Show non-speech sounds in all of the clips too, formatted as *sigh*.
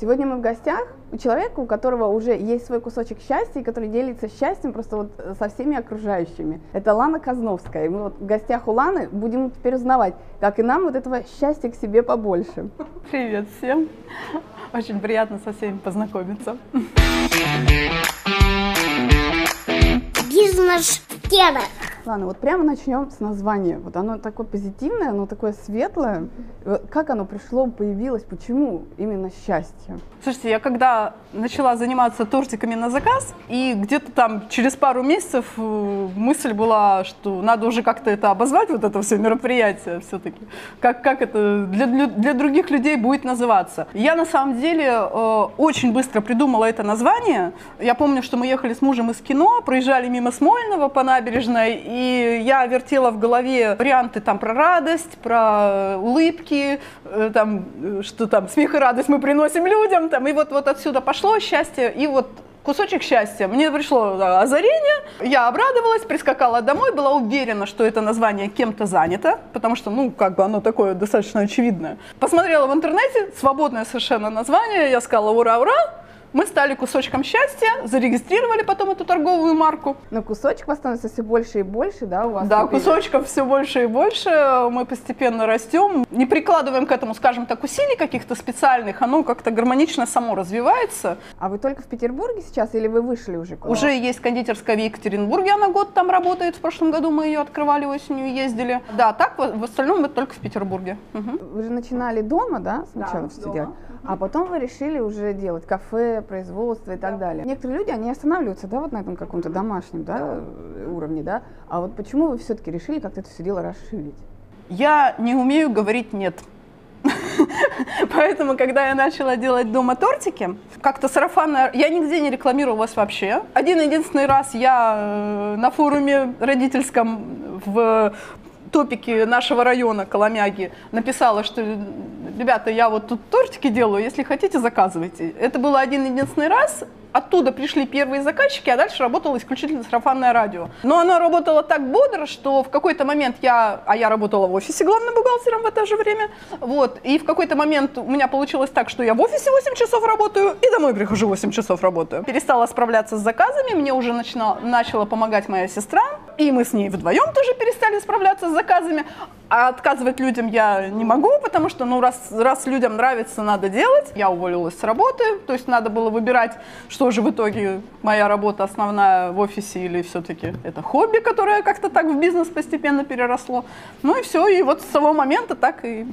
Сегодня мы в гостях у человека, у которого уже есть свой кусочек счастья, и который делится счастьем просто вот со всеми окружающими. Это Лана Казновская. И мы вот в гостях у Ланы будем теперь узнавать, как и нам вот этого счастья к себе побольше. Привет всем. Очень приятно со всеми познакомиться. Бизнес Ладно, вот прямо начнем с названия. Вот оно такое позитивное, оно такое светлое. Как оно пришло, появилось, почему именно счастье? Слушайте, я когда начала заниматься тортиками на заказ, и где-то там через пару месяцев э, мысль была, что надо уже как-то это обозвать, вот это все мероприятие все-таки. Как, как это для, для других людей будет называться. Я на самом деле э, очень быстро придумала это название. Я помню, что мы ехали с мужем из кино, проезжали мимо Смольного по набережной, и я вертела в голове варианты там про радость, про улыбки, э, там, э, что там смех и радость мы приносим людям, там, и вот, вот отсюда пошло счастье, и вот кусочек счастья. Мне пришло озарение, я обрадовалась, прискакала домой, была уверена, что это название кем-то занято, потому что, ну, как бы оно такое достаточно очевидное. Посмотрела в интернете, свободное совершенно название, я сказала ура, ура, мы стали кусочком счастья, зарегистрировали потом эту торговую марку. Но кусочков становится все больше и больше, да, у вас? Да, теперь? кусочков все больше и больше. Мы постепенно растем. Не прикладываем к этому, скажем так, усилий каких-то специальных. Оно как-то гармонично само развивается. А вы только в Петербурге сейчас или вы вышли уже куда? Уже есть кондитерская в Екатеринбурге. Она год там работает. В прошлом году мы ее открывали осенью, ездили. Да, так в, остальном мы только в Петербурге. Угу. Вы же начинали дома, да, сначала да, все делать? А потом вы решили уже делать кафе, производство и так далее. Некоторые люди, они останавливаются, да, вот на этом каком-то домашнем, да, уровне, да. А вот почему вы все-таки решили как-то это все дело расширить? Я не умею говорить «нет». *laughs* Поэтому, когда я начала делать дома тортики, как-то сарафанно, я нигде не рекламировалась вообще. Один единственный раз я э, на форуме родительском в топике нашего района Коломяги написала, что ребята, я вот тут тортики делаю, если хотите, заказывайте. Это было один единственный раз, оттуда пришли первые заказчики, а дальше работало исключительно сарафанное радио. Но оно работало так бодро, что в какой-то момент я, а я работала в офисе главным бухгалтером в это же время, вот, и в какой-то момент у меня получилось так, что я в офисе 8 часов работаю и домой прихожу 8 часов работаю. Перестала справляться с заказами, мне уже начала, начала помогать моя сестра, и мы с ней вдвоем тоже перестали справляться с заказами, а отказывать людям я не могу, потому что, ну, раз, раз людям нравится, надо делать. Я уволилась с работы, то есть надо было выбирать, что же в итоге моя работа основная в офисе или все-таки это хобби, которое как-то так в бизнес постепенно переросло. Ну и все, и вот с того момента так и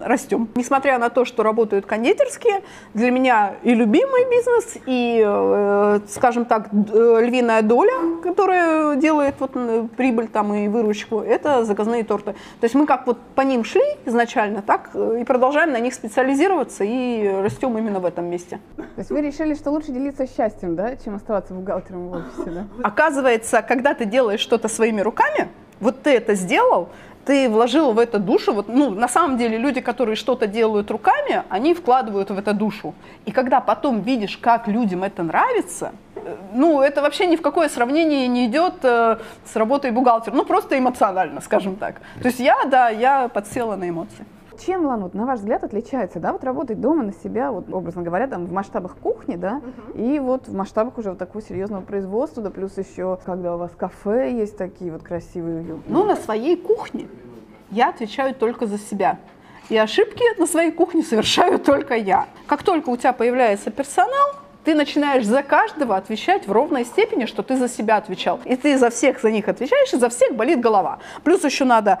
растем. Несмотря на то, что работают кондитерские, для меня и любимый бизнес, и, э, скажем так, э, львиная доля, которая делает вот прибыль там и выручку, это заказные торты. То есть мы как вот по ним шли изначально, так э, и продолжаем на них специализироваться и растем именно в этом месте. То есть вы решили, что лучше делиться счастьем, да, чем оставаться бухгалтером в офисе, да? Оказывается, когда ты делаешь что-то своими руками, вот ты это сделал, ты вложил в это душу, вот, ну, на самом деле люди, которые что-то делают руками, они вкладывают в это душу. И когда потом видишь, как людям это нравится, э, ну, это вообще ни в какое сравнение не идет э, с работой бухгалтера, ну, просто эмоционально, скажем так. То есть я, да, я подсела на эмоции. Чем, Лан, вот, на ваш взгляд, отличается, да, вот работать дома на себя, вот, образно говоря, там, в масштабах кухни, да, uh-huh. и вот в масштабах уже вот такого серьезного производства, да, плюс еще, когда у вас кафе есть такие вот красивые, уютные. Ну, на своей кухне я отвечаю только за себя. И ошибки на своей кухне совершаю только я. Как только у тебя появляется персонал, ты начинаешь за каждого отвечать в ровной степени, что ты за себя отвечал. И ты за всех за них отвечаешь, и за всех болит голова. Плюс еще надо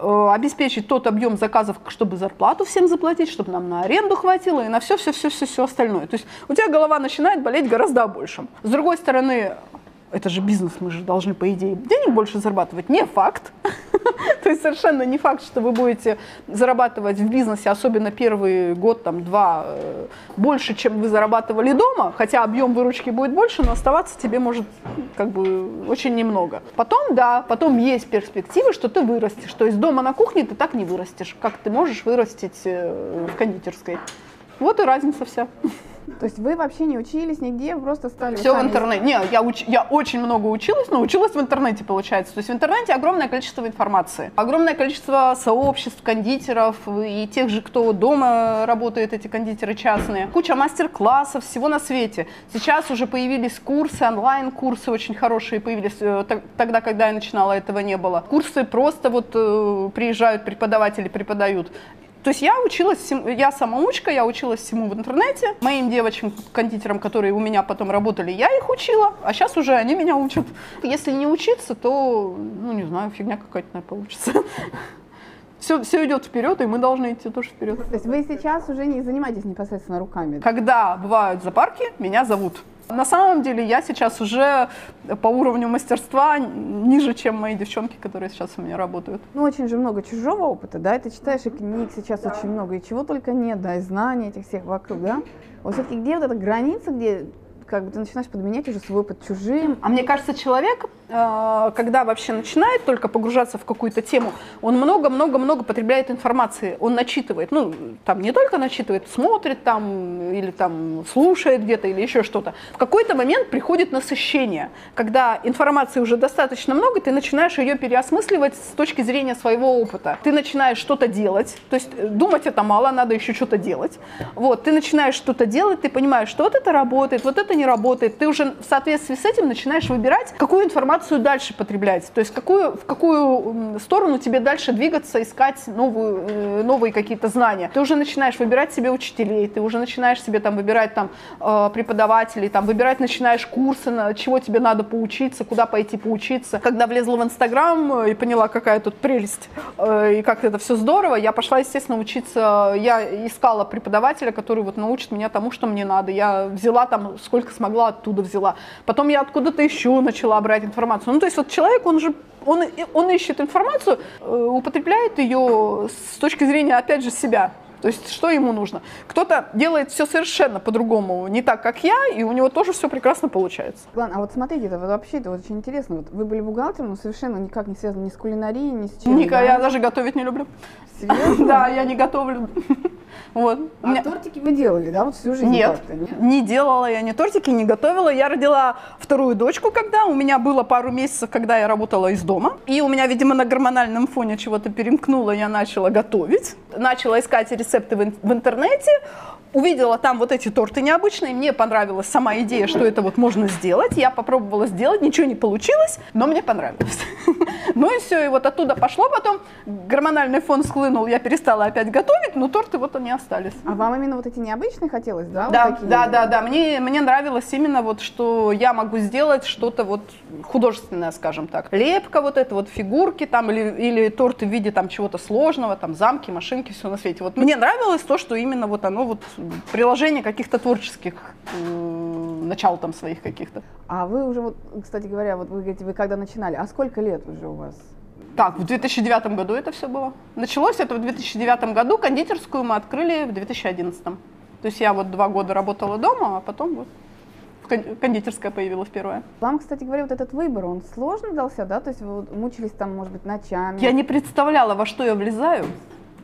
обеспечить тот объем заказов, чтобы зарплату всем заплатить, чтобы нам на аренду хватило и на все, все, все, все, все остальное. То есть у тебя голова начинает болеть гораздо больше. С другой стороны, это же бизнес, мы же должны, по идее, денег больше зарабатывать. Не факт. *laughs* То есть совершенно не факт, что вы будете зарабатывать в бизнесе, особенно первый год, там, два, э, больше, чем вы зарабатывали дома, хотя объем выручки будет больше, но оставаться тебе может как бы очень немного. Потом, да, потом есть перспективы, что ты вырастешь. То есть дома на кухне ты так не вырастешь, как ты можешь вырастить э, в кондитерской. Вот и разница вся. *laughs* То есть вы вообще не учились нигде, просто стали... Все в интернете. Не, я, уч... я очень много училась, но училась в интернете, получается. То есть в интернете огромное количество информации. Огромное количество сообществ, кондитеров и тех же, кто дома работает, эти кондитеры частные. Куча мастер-классов, всего на свете. Сейчас уже появились курсы, онлайн-курсы очень хорошие появились. Э, тогда, когда я начинала, этого не было. Курсы просто вот э, приезжают преподаватели, преподают. То есть я училась, я самоучка, я училась всему в интернете. Моим девочкам, кондитерам, которые у меня потом работали, я их учила, а сейчас уже они меня учат. Если не учиться, то, ну не знаю, фигня какая-то, наверное, получится. *laughs* Все, все идет вперед, и мы должны идти тоже вперед. То есть вы сейчас уже не занимаетесь непосредственно руками? Когда бывают запарки, меня зовут. На самом деле я сейчас уже по уровню мастерства ниже, чем мои девчонки, которые сейчас у меня работают. Ну, очень же много чужого опыта, да, ты читаешь и книг сейчас да. очень много, и чего только нет, да, и знаний этих всех вокруг, да. Вот все-таки где вот эта граница, где как бы ты начинаешь подменять уже свой опыт чужим. А мне кажется, человек, когда вообще начинает только погружаться в какую-то тему, он много-много-много потребляет информации, он начитывает, ну, там не только начитывает, смотрит там, или там слушает где-то, или еще что-то. В какой-то момент приходит насыщение, когда информации уже достаточно много, ты начинаешь ее переосмысливать с точки зрения своего опыта. Ты начинаешь что-то делать, то есть э, думать это мало, надо еще что-то делать. Вот, ты начинаешь что-то делать, ты понимаешь, что вот это работает, вот это не работает, ты уже в соответствии с этим начинаешь выбирать, какую информацию дальше потреблять, то есть какую, в какую сторону тебе дальше двигаться, искать новую, э, новые какие-то знания. Ты уже начинаешь выбирать себе учителей, ты уже начинаешь себе там выбирать там э, преподавателей, там выбирать начинаешь курсы, на чего тебе надо поучиться, куда пойти поучиться. Когда влезла в Инстаграм э, и поняла, какая тут прелесть и как это все здорово, я пошла, естественно, учиться. Я искала преподавателя, который вот научит меня тому, что мне надо. Я взяла там сколько смогла, оттуда взяла. Потом я откуда-то еще начала брать информацию. Ну, то есть вот человек, он же он, он ищет информацию, э, употребляет ее с точки зрения, опять же, себя. То есть что ему нужно? Кто-то делает все совершенно по-другому, не так, как я, и у него тоже все прекрасно получается. Ладно, а вот смотрите, это вообще это очень интересно. Вот вы были бухгалтером, но совершенно никак не связаны ни с кулинарией, ни с чем. Ника, да? я даже готовить не люблю. Серьезно? *laughs* Да, я не готовлю. Вот. А меня... тортики вы делали, да, вот всю жизнь? Нет, нет, не делала я ни тортики, не готовила. Я родила вторую дочку, когда у меня было пару месяцев, когда я работала из дома. И у меня, видимо, на гормональном фоне чего-то перемкнуло, я начала готовить. Начала искать рецепты в интернете увидела там вот эти торты необычные, мне понравилась сама идея, что это вот можно сделать. Я попробовала сделать, ничего не получилось, но мне понравилось. *laughs* Ну и все, и вот оттуда пошло потом, гормональный фон схлынул, я перестала опять готовить, но торты вот они остались. А вам именно вот эти необычные хотелось, да? Да, вот да, да, да, мне, мне нравилось именно вот, что я могу сделать что-то вот художественное, скажем так. Лепка вот это, вот фигурки там, или, или торты в виде там чего-то сложного, там замки, машинки, все на свете. Вот мне нравилось то, что именно вот оно вот приложение каких-то творческих э, начал там своих каких-то. А вы уже, вот, кстати говоря, вот вы говорите, вы когда начинали, а сколько лет уже у вас? Так, в 2009 году это все было. Началось это в 2009 году, кондитерскую мы открыли в 2011. То есть я вот два года работала дома, а потом вот кондитерская появилась первая. Вам, кстати говоря, вот этот выбор, он сложно дался, да? То есть вы мучились там, может быть, ночами? Я не представляла, во что я влезаю.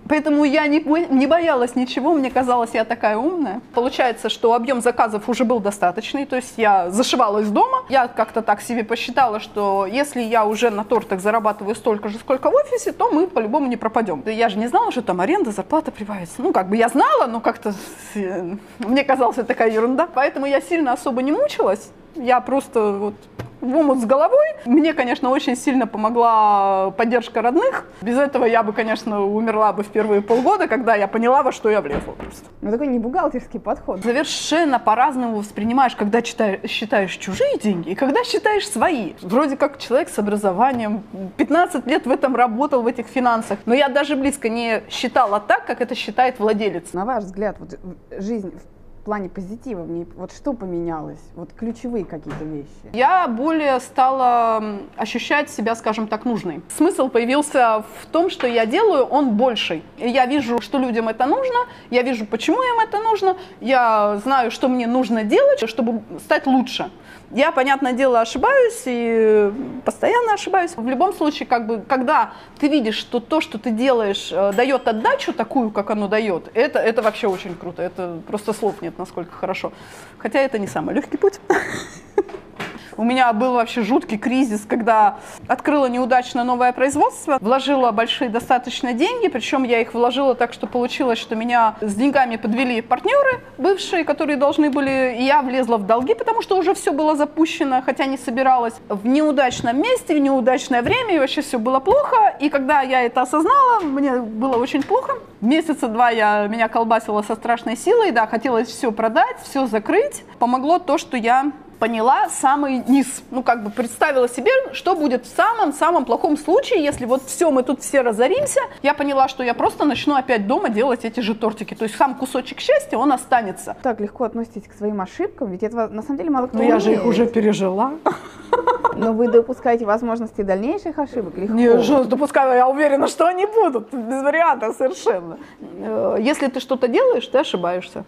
Поэтому я не, не боялась ничего, мне казалось, я такая умная. Получается, что объем заказов уже был достаточный, то есть я зашивалась дома. Я как-то так себе посчитала, что если я уже на тортах зарабатываю столько же, сколько в офисе, то мы по-любому не пропадем. Я же не знала, что там аренда, зарплата прибавится. Ну, как бы я знала, но как-то э, мне казалось, это такая ерунда. Поэтому я сильно особо не мучилась. Я просто вот в омут с головой. Мне, конечно, очень сильно помогла поддержка родных. Без этого я бы, конечно, умерла бы в первые полгода, когда я поняла, во что я влезла просто. Ну, такой не бухгалтерский подход. Совершенно по-разному воспринимаешь, когда читаешь, считаешь чужие деньги и когда считаешь свои. Вроде как человек с образованием, 15 лет в этом работал, в этих финансах. Но я даже близко не считала так, как это считает владелец. На ваш взгляд, вот жизнь в плане позитива в ней, вот что поменялось? Вот ключевые какие-то вещи. Я более стала ощущать себя, скажем так, нужной. Смысл появился в том, что я делаю, он больший. Я вижу, что людям это нужно, я вижу, почему им это нужно, я знаю, что мне нужно делать, чтобы стать лучше. Я, понятное дело, ошибаюсь и постоянно ошибаюсь. В любом случае, как бы, когда ты видишь, что то, что ты делаешь, э, дает отдачу такую, как оно дает, это, это вообще очень круто. Это просто слов нет. насколько хорошо. Хотя это не самый легкий путь. *laughs* У меня был вообще жуткий кризис, когда открыла неудачно новое производство, вложила большие достаточно деньги, причем я их вложила так, что получилось, что меня с деньгами подвели партнеры бывшие, которые должны были, и я влезла в долги, потому что уже все было запущено, хотя не собиралась. В неудачном месте, в неудачное время, и вообще все было плохо. И когда я это осознала, мне было очень плохо. Месяца два я, меня колбасила со страшной силой, да, хотелось все продать, все закрыть. Помогло то, что я поняла самый низ. Ну, как бы представила себе, что будет в самом-самом плохом случае, если вот все, мы тут все разоримся. Я поняла, что я просто начну опять дома делать эти же тортики. То есть сам кусочек счастья, он останется. Так легко относитесь к своим ошибкам, ведь это на самом деле мало кто Но я же их уже пережила. Но вы допускаете возможности дальнейших ошибок легко? Не, что допускаю, я уверена, что они будут. Без вариантов совершенно. Э, если ты что-то делаешь, ты ошибаешься.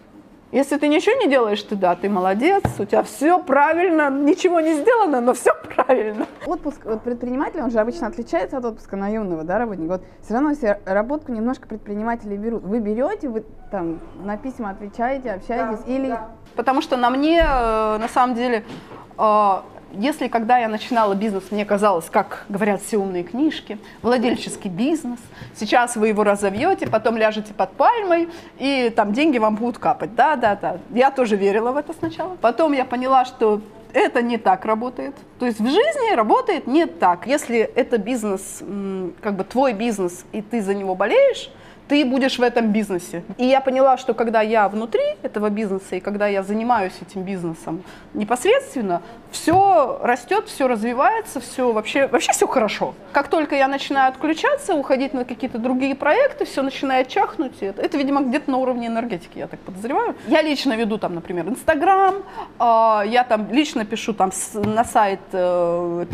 Если ты ничего не делаешь, ты да, ты молодец, у тебя все правильно, ничего не сделано, но все правильно. Отпуск вот предпринимателя, он же обычно отличается от отпуска наемного, да, работника. Вот все равно все работку немножко предприниматели берут. Вы берете, вы там на письма отвечаете, общаетесь да, или... Да. Потому что на мне, э, на самом деле, э, если когда я начинала бизнес, мне казалось, как говорят все умные книжки, владельческий бизнес, сейчас вы его разовьете, потом ляжете под пальмой, и там деньги вам будут капать. Да, да, да. Я тоже верила в это сначала. Потом я поняла, что это не так работает. То есть в жизни работает не так. Если это бизнес, как бы твой бизнес, и ты за него болеешь, ты будешь в этом бизнесе. И я поняла, что когда я внутри этого бизнеса и когда я занимаюсь этим бизнесом непосредственно, все растет, все развивается, все вообще, вообще все хорошо. Как только я начинаю отключаться, уходить на какие-то другие проекты, все начинает чахнуть. Это, это видимо, где-то на уровне энергетики, я так подозреваю. Я лично веду там, например, Инстаграм, э, я там лично пишу там с, на сайт э,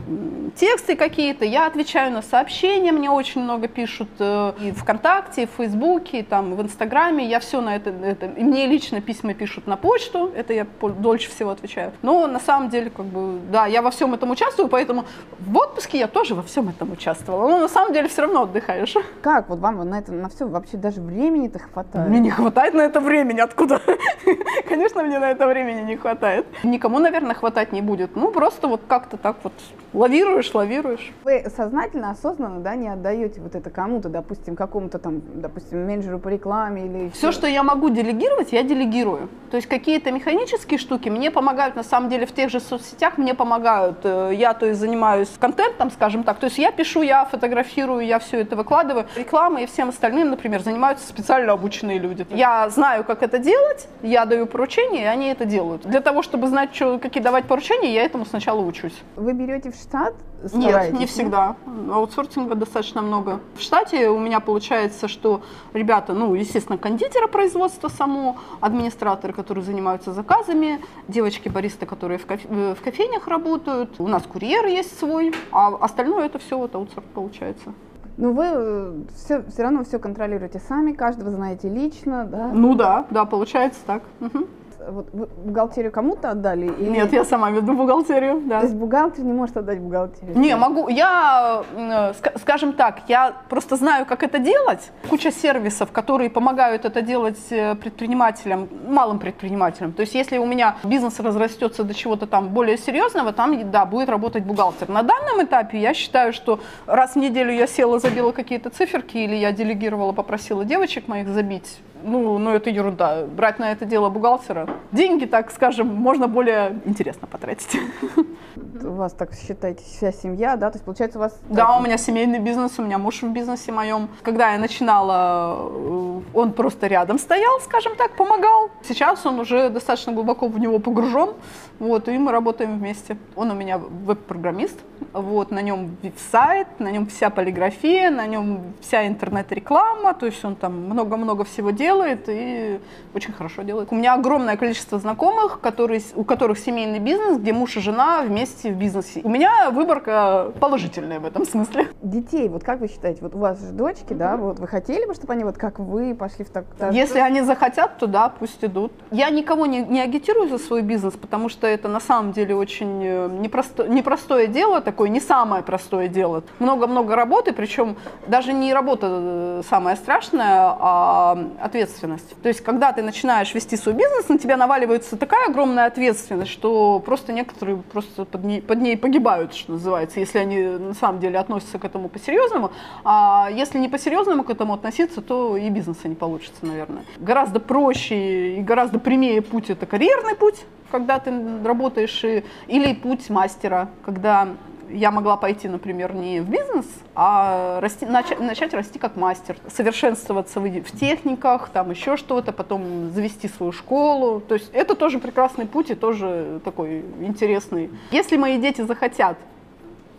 тексты какие-то, я отвечаю на сообщения, мне очень много пишут э, и ВКонтакте, и в Фейсбуке, там, в Инстаграме, я все на это, это, и мне лично письма пишут на почту, это я дольше всего отвечаю. Но на самом деле, как бы, да, я во всем этом участвую, поэтому в отпуске я тоже во всем этом участвовала. Но на самом деле все равно отдыхаешь. Как вот вам на это, на все вообще даже времени-то хватает? Мне не хватает на это времени, откуда? *laughs* Конечно, мне на это времени не хватает. Никому, наверное, хватать не будет. Ну, просто вот как-то так вот лавируешь, лавируешь. Вы сознательно, осознанно, да, не отдаете вот это кому-то, допустим, какому-то там, допустим, менеджеру по рекламе или... Все, что я могу делегировать, я делегирую. То есть какие-то механические штуки мне помогают, на самом деле, в тех же соцсетях мне помогают. Э, я, то есть, занимаюсь контентом, скажем так. То есть я пишу, я фотографирую, я все это выкладываю. Реклама и всем остальным, например, занимаются специально обученные люди. Я знаю, как это делать, я даю поручения, и они это делают. Для того, чтобы знать, что, какие давать поручения, я этому сначала учусь. Вы берете в штат? Нет, не всегда. Аутсорсинга достаточно много. В штате у меня получается, что ребята, ну, естественно, кондитера производства само, администраторы, которые занимаются заказами, девочки-баристы, которые в, кофе, э, в кофейнях работают, у нас курьер есть свой, а остальное это все вот аутсорс получается. Ну вы все, э, все равно все контролируете сами, каждого знаете лично, да? Ну да, да, получается так. Угу вот бухгалтерию кому-то отдали? Или... Нет, я сама веду бухгалтерию, да. То есть бухгалтер не может отдать бухгалтерию? Не, могу. Я, э, скажем так, я просто знаю, как это делать. Куча сервисов, которые помогают это делать э, предпринимателям, малым предпринимателям. То есть если у меня бизнес разрастется до чего-то там более серьезного, там, да, будет работать бухгалтер. На данном этапе я считаю, что раз в неделю я села, забила какие-то циферки, или я делегировала, попросила девочек моих забить ну, ну это ерунда. Брать на это дело бухгалтера. Деньги, так скажем, можно более интересно потратить. У вас, так считаете, вся семья, да? То есть, получается, у вас... Да, у меня семейный бизнес, у меня муж в бизнесе моем. Когда я начинала, э, он просто рядом стоял, скажем так, помогал. Сейчас он уже достаточно глубоко в него погружен, вот, и мы работаем вместе. Он у меня веб-программист, вот, на нем сайт, на нем вся полиграфия, на нем вся интернет-реклама, то есть он там много-много всего делает и очень хорошо делает. У меня огромное количество знакомых, которые, у которых семейный бизнес, где муж и жена вместе в бизнесе. У меня выборка положительная в этом смысле. Детей, вот как вы считаете, вот у вас же дочки, mm-hmm. да, вот вы хотели бы, чтобы они вот как вы пошли в так... так Если они захотят, то да, пусть идут. Я никого не, не агитирую за свой бизнес, потому что это на самом деле очень э, непросто, непростое дело, такое не самое простое дело. Много-много работы, причем даже не работа э, самая страшная, а ответственность. То есть, когда ты начинаешь вести свой бизнес, на тебя наваливается такая огромная ответственность, что просто некоторые просто под ней, под ней погибают, что называется, если они на самом деле относятся к этому по-серьезному. А если не по-серьезному к этому относиться, то и бизнеса не получится, наверное. Гораздо проще и гораздо прямее путь – это карьерный путь, когда ты работаешь, и, или путь мастера, когда я могла пойти, например, не в бизнес, а расти, начать, начать расти как мастер, совершенствоваться в, в техниках, там еще что-то, потом завести свою школу. То есть это тоже прекрасный путь и тоже такой интересный. Если мои дети захотят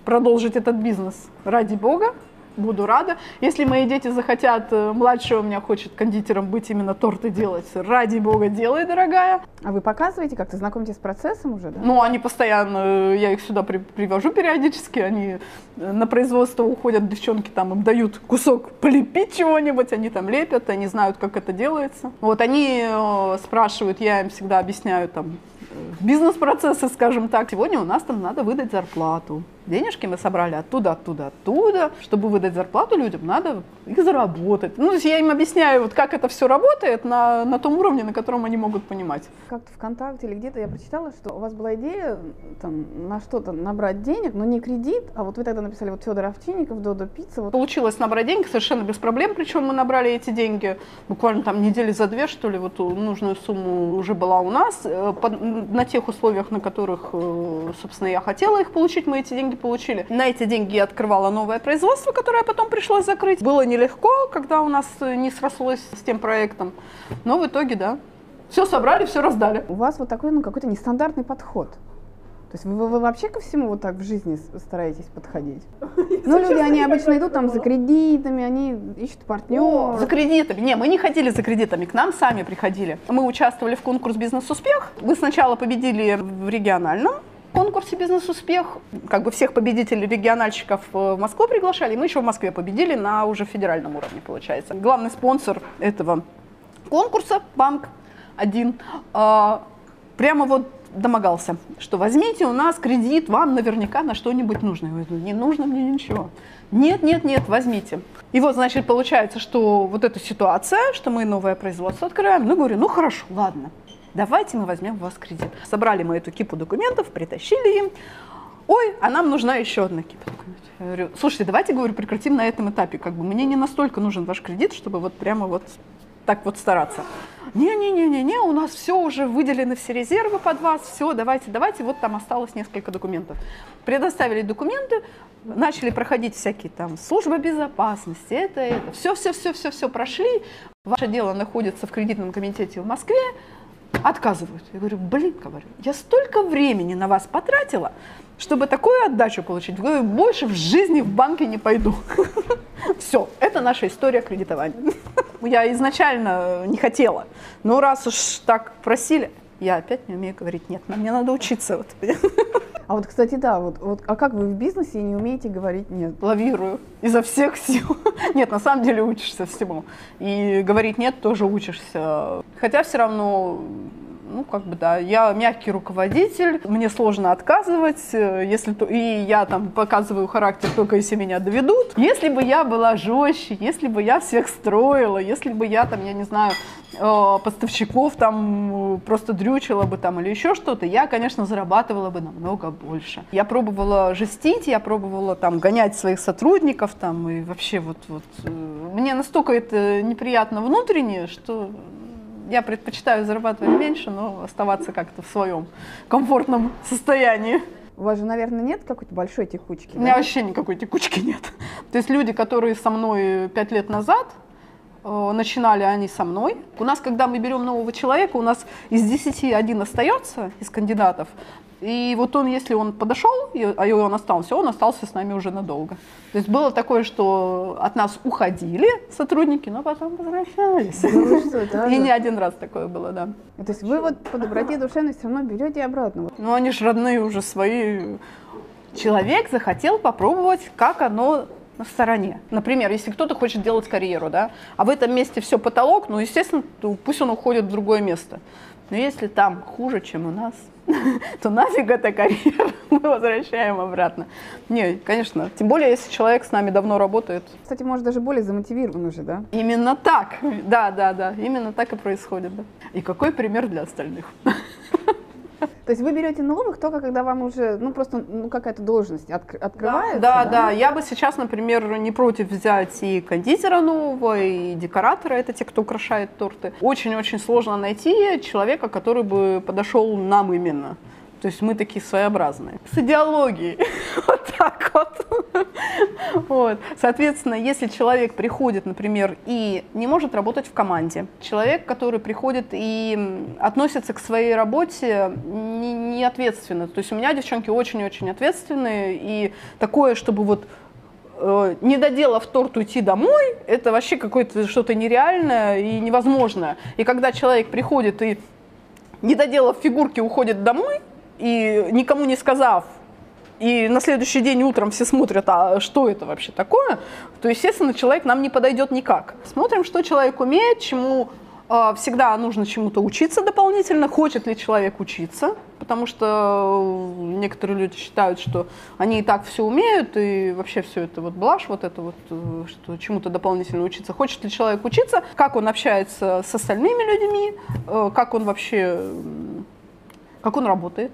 продолжить этот бизнес ради бога, буду рада. Если мои дети захотят, э, младший у меня хочет кондитером быть, именно торты делать, ради бога, делай, дорогая. А вы показываете, как-то знакомитесь с процессом уже, да? Ну, они постоянно, я их сюда при, привожу периодически, они э, на производство уходят, девчонки там им дают кусок полепить чего-нибудь, они там лепят, они знают, как это делается. Вот они э, спрашивают, я им всегда объясняю там бизнес-процессы, скажем так. Сегодня у нас там надо выдать зарплату. Денежки мы собрали оттуда, оттуда, оттуда. Чтобы выдать зарплату людям, надо их заработать. Ну, то есть я им объясняю, вот как это все работает на, на том уровне, на котором они могут понимать. Как-то ВКонтакте или где-то я прочитала, что у вас была идея там, на что-то набрать денег, но не кредит, а вот вы тогда написали вот Федор Овчинников, Додо Пицца. Вот. Получилось набрать деньги совершенно без проблем, причем мы набрали эти деньги буквально там недели за две, что ли, вот нужную сумму уже была у нас. Э, на тех условиях, на которых, э, собственно, я хотела их получить, мы эти деньги получили. На эти деньги я открывала новое производство, которое потом пришлось закрыть. Было нелегко, когда у нас не срослось с тем проектом, но в итоге, да, все собрали, все раздали. У вас вот такой, ну, какой-то нестандартный подход. То есть вы, вы вообще ко всему вот так в жизни стараетесь подходить? *laughs* Ну, люди, они обычно идут там за кредитами, они ищут партнеров. За кредитами. Не, мы не ходили за кредитами, к нам сами приходили. Мы участвовали в конкурс «Бизнес-успех». Мы сначала победили в региональном, конкурсе «Бизнес-успех». Как бы всех победителей региональщиков в Москву приглашали. Мы еще в Москве победили на уже федеральном уровне, получается. Главный спонсор этого конкурса, банк один, а, прямо вот домогался, что возьмите у нас кредит, вам наверняка на что-нибудь нужно. Я говорю, не нужно мне ничего. Нет, нет, нет, возьмите. И вот, значит, получается, что вот эта ситуация, что мы новое производство открываем, ну, говорю, ну, хорошо, ладно, давайте мы возьмем у вас кредит. Собрали мы эту кипу документов, притащили им. Ой, а нам нужна еще одна кипа документов. Я говорю, слушайте, давайте, говорю, прекратим на этом этапе. Как бы мне не настолько нужен ваш кредит, чтобы вот прямо вот так вот стараться. Не-не-не-не-не, у нас все уже выделены все резервы под вас, все, давайте, давайте, вот там осталось несколько документов. Предоставили документы, начали проходить всякие там службы безопасности, это, это, все-все-все-все-все прошли. Ваше дело находится в кредитном комитете в Москве, отказывают. Я говорю, блин, говорю, я столько времени на вас потратила, чтобы такую отдачу получить. Говорю, больше в жизни в банке не пойду. *laughs* Все, это наша история кредитования. Я изначально не хотела, но раз уж так просили, я опять не умею говорить нет, мне надо учиться. Вот. *laughs* А вот, кстати, да, вот, вот, а как вы в бизнесе не умеете говорить нет? Лавирую изо всех сил. *laughs* Нет, на самом деле учишься всему. И говорить нет тоже учишься. Хотя все равно ну, как бы, да, я мягкий руководитель, мне сложно отказывать, э, если то, и я там показываю характер только если меня доведут. Если бы я была жестче, если бы я всех строила, если бы я там, я не знаю, э, поставщиков там э, просто дрючила бы там или еще что-то, я, конечно, зарабатывала бы намного больше. Я пробовала жестить, я пробовала там гонять своих сотрудников там и вообще вот, вот мне настолько это неприятно внутренне, что я предпочитаю зарабатывать меньше, но оставаться как-то в своем комфортном состоянии. У вас же, наверное, нет какой-то большой текучки? У меня да? вообще никакой текучки нет. То есть люди, которые со мной пять лет назад, э, начинали они со мной. У нас, когда мы берем нового человека, у нас из 10 один остается из кандидатов, и вот он, если он подошел, а он остался, он остался с нами уже надолго. То есть было такое, что от нас уходили сотрудники, но потом возвращались. Ну, что, да, и да. не один раз такое было, да. То есть вы вот по доброте *laughs* душевной все равно берете обратно? Ну они же родные уже свои. Человек захотел попробовать, как оно на стороне. Например, если кто-то хочет делать карьеру, да, а в этом месте все потолок, ну, естественно, пусть он уходит в другое место. Но если там хуже, чем у нас, *laughs* то нафиг эта карьера, *laughs* мы возвращаем обратно. Не, конечно, тем более, если человек с нами давно работает. Кстати, может, даже более замотивирован уже, да? Именно так, да, да, да, именно так и происходит. Да. И какой пример для остальных? *laughs* То есть вы берете новых только когда вам уже, ну просто ну, какая-то должность отк- открывается? Да, да, да. Я бы сейчас, например, не против взять и кондитера нового, и декоратора, это те, кто украшает торты. Очень-очень сложно найти человека, который бы подошел нам именно. То есть мы такие своеобразные. С идеологией. *laughs* Вот так вот. вот. Соответственно, если человек приходит, например, и не может работать в команде, человек, который приходит и относится к своей работе не, не ответственно. То есть у меня девчонки очень-очень ответственные, и такое, чтобы вот э, не доделав торт уйти домой, это вообще какое-то что-то нереальное и невозможное. И когда человек приходит и не доделав фигурки уходит домой, и никому не сказав, и на следующий день утром все смотрят, а что это вообще такое, то, естественно, человек нам не подойдет никак. Смотрим, что человек умеет, чему э, всегда нужно чему-то учиться дополнительно, хочет ли человек учиться, потому что некоторые люди считают, что они и так все умеют, и вообще все это вот блажь, вот это вот, э, что чему-то дополнительно учиться. Хочет ли человек учиться, как он общается с остальными людьми, э, как он вообще, как он работает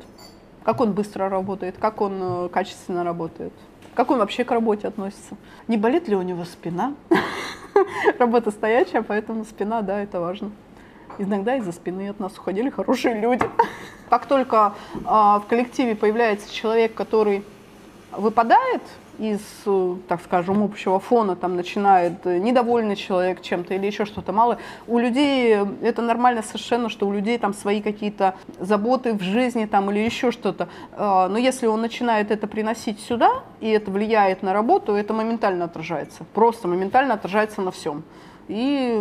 как он быстро работает, как он э, качественно работает, как он вообще к работе относится. Не болит ли у него спина? *laughs* Работа стоячая, поэтому спина, да, это важно. Иногда из-за спины от нас уходили хорошие люди. *laughs* Как только э, в коллективе появляется человек, который выпадает из, э, так скажем, общего фона там начинает э, недовольный человек чем-то или еще что-то мало. У людей это нормально совершенно, что у людей там свои какие-то заботы в жизни там или еще что-то. А, но если он начинает это приносить сюда, и это влияет на работу, это моментально отражается. Просто моментально отражается на всем. И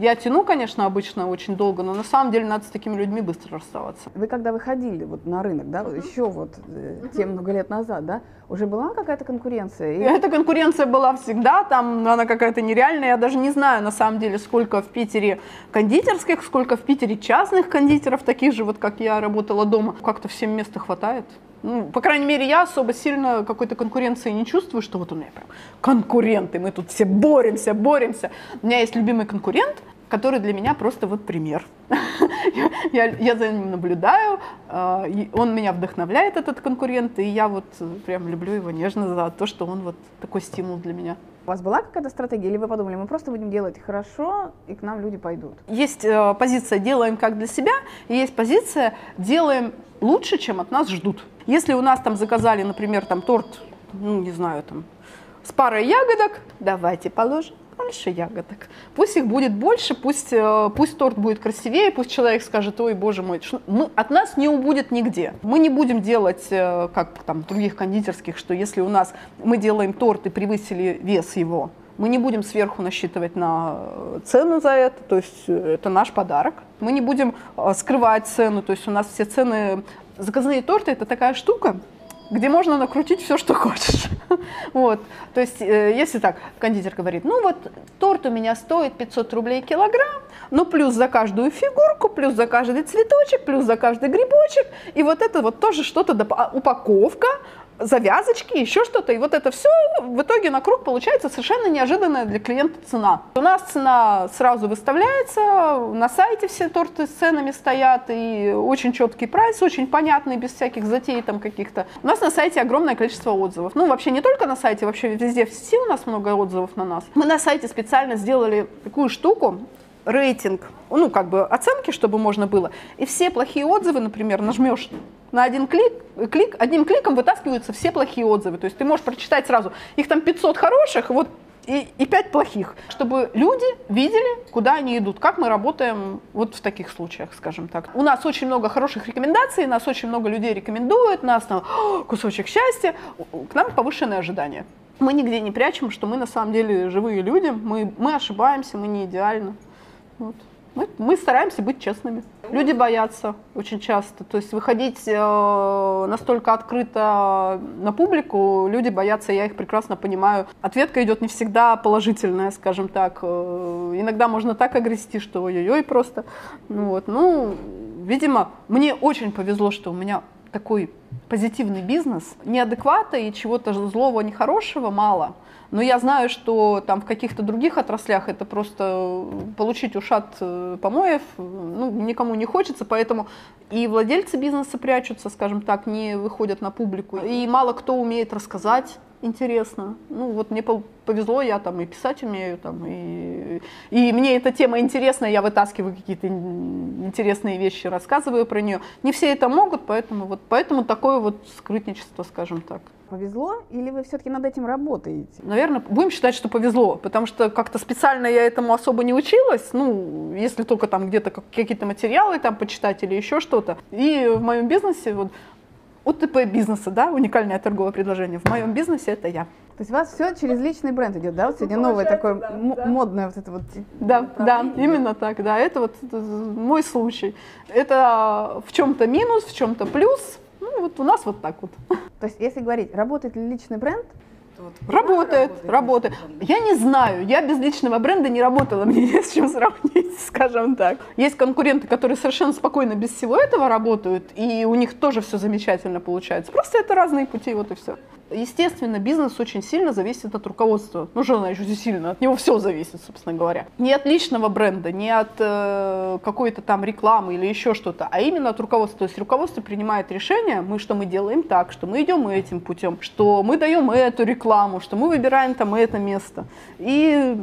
я тяну, конечно, обычно очень долго, но на самом деле надо с такими людьми быстро расставаться. Вы когда выходили вот на рынок, да, uh-huh. еще вот uh-huh. те много лет назад, да, уже была какая-то конкуренция? И... Эта конкуренция была всегда, там она какая-то нереальная. Я даже не знаю, на самом деле, сколько в Питере кондитерских, сколько в Питере частных кондитеров, таких же, вот как я работала дома. Как-то всем места хватает. Ну, по крайней мере, я особо сильно какой-то конкуренции не чувствую, что вот у меня прям конкуренты, мы тут все боремся, боремся. У меня есть любимый конкурент, который для меня просто вот пример. *laughs* я, я за ним наблюдаю, а, он меня вдохновляет, этот конкурент, и я вот прям люблю его нежно за то, что он вот такой стимул для меня. У вас была какая-то стратегия, или вы подумали, мы просто будем делать хорошо, и к нам люди пойдут? Есть э, позиция «делаем как для себя», и есть позиция «делаем лучше, чем от нас ждут». Если у нас там заказали, например, там торт, ну, не знаю, там, с парой ягодок, давайте положим больше ягодок. Пусть их будет больше, пусть, э, пусть торт будет красивее, пусть человек скажет, ой, боже мой, мы, от нас не убудет нигде. Мы не будем делать, э, как там других кондитерских, что если у нас мы делаем торт и превысили вес его, мы не будем сверху насчитывать на э, цену за это, то есть это наш подарок. Мы не будем скрывать цену, то есть у нас все цены заказные торты это такая штука, где можно накрутить все, что хочешь. *laughs* вот. То есть, э, если так, кондитер говорит, ну вот торт у меня стоит 500 рублей килограмм, ну плюс за каждую фигурку, плюс за каждый цветочек, плюс за каждый грибочек, и вот это вот тоже что-то, доп... А, упаковка, завязочки, еще что-то. И вот это все в итоге на круг получается совершенно неожиданная для клиента цена. У нас цена сразу выставляется, на сайте все торты с ценами стоят, и очень четкий прайс, очень понятный, без всяких затей там каких-то. У нас на сайте огромное количество отзывов. Ну, вообще не только на сайте, вообще везде в сети у нас много отзывов на нас. Мы на сайте специально сделали такую штуку, рейтинг, ну, как бы оценки, чтобы можно было. И все плохие отзывы, например, нажмешь на один клик, клик, одним кликом вытаскиваются все плохие отзывы. То есть ты можешь прочитать сразу, их там 500 хороших, вот и, и 5 плохих, чтобы люди видели, куда они идут, как мы работаем вот в таких случаях, скажем так. У нас очень много хороших рекомендаций, нас очень много людей рекомендуют, нас там кусочек счастья, к нам повышенные ожидания. Мы нигде не прячем, что мы на самом деле живые люди, мы, мы ошибаемся, мы не идеальны. Вот. Мы, мы стараемся быть честными. Люди боятся очень часто. То есть выходить э, настолько открыто на публику, люди боятся, я их прекрасно понимаю. Ответка идет не всегда положительная, скажем так. Э, иногда можно так огрести, что ой-ой-ой просто. Ну, вот. ну, видимо, мне очень повезло, что у меня такой позитивный бизнес. Неадеквата и чего-то злого, нехорошего мало. Но я знаю, что там в каких-то других отраслях это просто получить ушат э, помоев ну, никому не хочется, поэтому и владельцы бизнеса прячутся, скажем так, не выходят на публику. И мало кто умеет рассказать интересно. Ну вот мне повезло, я там и писать умею, там, и, и мне эта тема интересна, я вытаскиваю какие-то интересные вещи, рассказываю про нее. Не все это могут, поэтому вот поэтому такое вот скрытничество, скажем так. Повезло или вы все-таки над этим работаете? Наверное, будем считать, что повезло, потому что как-то специально я этому особо не училась, ну, если только там где-то какие-то материалы там почитать или еще что-то. И в моем бизнесе вот УТП бизнеса, да, уникальное торговое предложение. В моем бизнесе это я. То есть у вас все через личный бренд идет, да? Вот сегодня ну, новое такое да, да. модное вот это вот. Да, да, именно так, да. Это вот это мой случай. Это в чем-то минус, в чем-то плюс. Ну вот у нас вот так вот. То есть если говорить, работает ли личный бренд, вот работает, работает, работает. Я не знаю, я без личного бренда не работала, *laughs* мне не с чем сравнить, скажем так. Есть конкуренты, которые совершенно спокойно без всего этого работают, и у них тоже все замечательно получается. Просто это разные пути, вот и все. Естественно, бизнес очень сильно зависит от руководства. Ну, что значит сильно? От него все зависит, собственно говоря. Не от личного бренда, не от э, какой-то там рекламы или еще что-то, а именно от руководства. То есть руководство принимает решение, мы что мы делаем так, что мы идем этим путем, что мы даем эту рекламу, что мы выбираем там это место. И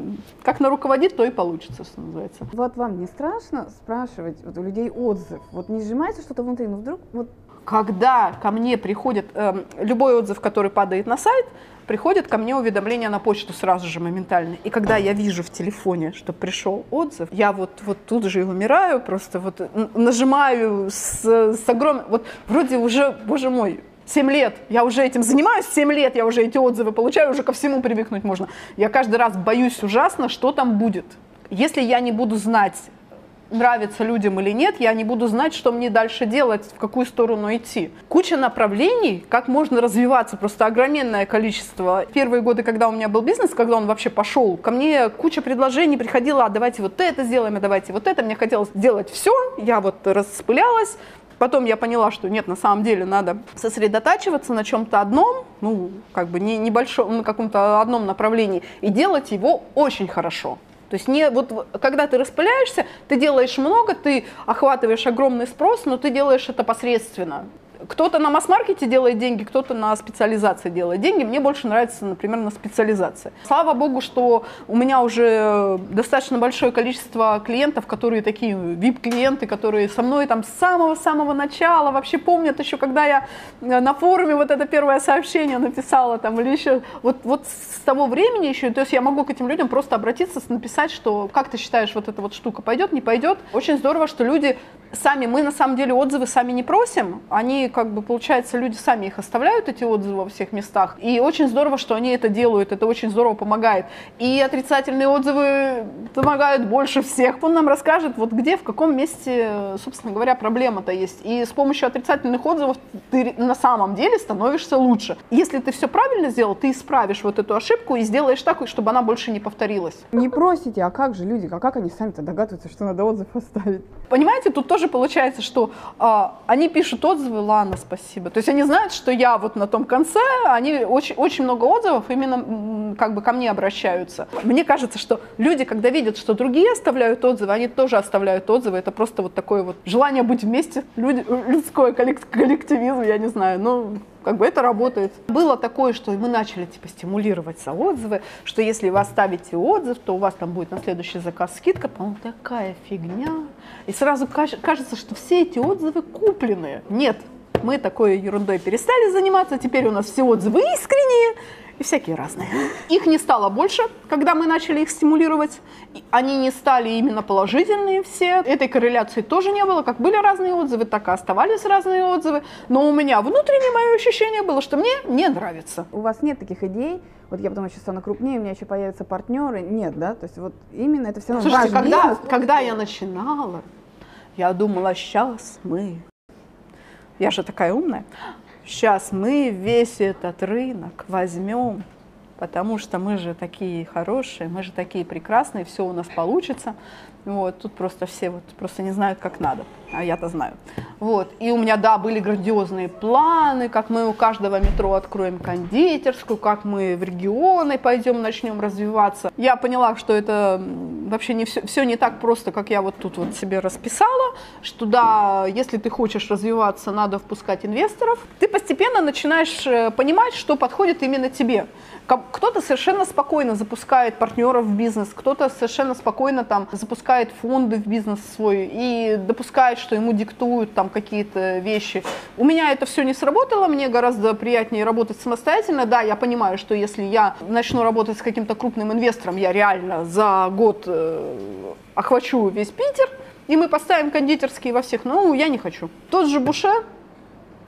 как на руководит, то и получится, что называется. Вот вам не страшно спрашивать вот, у людей отзыв? Вот не сжимается что-то внутри, но вдруг вот когда ко мне приходит э, любой отзыв, который падает на сайт, приходит ко мне уведомление на почту сразу же моментально. И когда я вижу в телефоне, что пришел отзыв, я вот, вот тут же и умираю, просто вот нажимаю с, с огромным... Вот вроде уже, боже мой, 7 лет, я уже этим занимаюсь, 7 лет я уже эти отзывы получаю, уже ко всему привыкнуть можно. Я каждый раз боюсь ужасно, что там будет. Если я не буду знать, нравится людям или нет, я не буду знать, что мне дальше делать, в какую сторону идти. Куча направлений, как можно развиваться, просто огроменное количество. Первые годы, когда у меня был бизнес, когда он вообще пошел, ко мне куча предложений приходила, а давайте вот это сделаем, а давайте вот это. Мне хотелось сделать все, я вот распылялась, Потом я поняла, что нет, на самом деле надо сосредотачиваться на чем-то одном, ну, как бы не небольшом, на каком-то одном направлении, и делать его очень хорошо. То есть не, вот, когда ты распыляешься, ты делаешь много, ты охватываешь огромный спрос, но ты делаешь это посредственно. Кто-то на масс-маркете делает деньги, кто-то на специализации делает деньги. Мне больше нравится, например, на специализации. Слава богу, что у меня уже достаточно большое количество клиентов, которые такие VIP-клиенты, которые со мной там с самого-самого начала вообще помнят еще, когда я э, на форуме вот это первое сообщение написала там или еще. Вот, вот с того времени еще, то есть я могу к этим людям просто обратиться, написать, что как ты считаешь, вот эта вот штука пойдет, не пойдет. Очень здорово, что люди сами, мы на самом деле отзывы сами не просим, они как бы, получается, люди сами их оставляют, эти отзывы во всех местах. И очень здорово, что они это делают, это очень здорово помогает. И отрицательные отзывы помогают больше всех. Он нам расскажет, вот где, в каком месте, собственно говоря, проблема-то есть. И с помощью отрицательных отзывов ты на самом деле становишься лучше. Если ты все правильно сделал, ты исправишь вот эту ошибку и сделаешь так, чтобы она больше не повторилась. Не просите, а как же люди, а как они сами-то догадываются, что надо отзыв оставить? Понимаете, тут тоже получается, что а, они пишут отзывы, ладно, спасибо. То есть они знают, что я вот на том конце, они очень, очень много отзывов именно как бы ко мне обращаются. Мне кажется, что люди, когда видят, что другие оставляют отзывы, они тоже оставляют отзывы. Это просто вот такое вот желание быть вместе, люди, людское коллективизм, я не знаю. Ну, как бы это работает. Было такое, что мы начали типа стимулировать отзывы, что если вы оставите отзыв, то у вас там будет на следующий заказ скидка. По-моему, такая фигня. И сразу кажется, что все эти отзывы купленные. Нет, мы такой ерундой перестали заниматься, теперь у нас все отзывы искренние, и всякие разные. Их не стало больше, когда мы начали их стимулировать. Они не стали именно положительные все. Этой корреляции тоже не было. Как были разные отзывы, так и оставались разные отзывы. Но у меня внутреннее мое ощущение было, что мне не нравится. У вас нет таких идей, вот я потом еще стану крупнее, у меня еще появятся партнеры. Нет, да? То есть вот именно это все равно Слушайте, когда, когда я начинала, я думала, сейчас мы я же такая умная, сейчас мы весь этот рынок возьмем, потому что мы же такие хорошие, мы же такие прекрасные, все у нас получится. Вот, тут просто все вот просто не знают, как надо, я-то знаю. Вот, и у меня, да, были грандиозные планы, как мы у каждого метро откроем кондитерскую, как мы в регионы пойдем, начнем развиваться. Я поняла, что это вообще не все, все не так просто, как я вот тут вот себе расписала, что да, если ты хочешь развиваться, надо впускать инвесторов. Ты постепенно начинаешь э, понимать, что подходит именно тебе. Кто-то совершенно спокойно запускает партнеров в бизнес, кто-то совершенно спокойно там запускает фонды в бизнес свой и допускает, что ему диктуют там какие-то вещи. У меня это все не сработало, мне гораздо приятнее работать самостоятельно. Да, я понимаю, что если я начну работать с каким-то крупным инвестором, я реально за год э, охвачу весь Питер, и мы поставим кондитерские во всех. Ну, я не хочу. Тот же Буше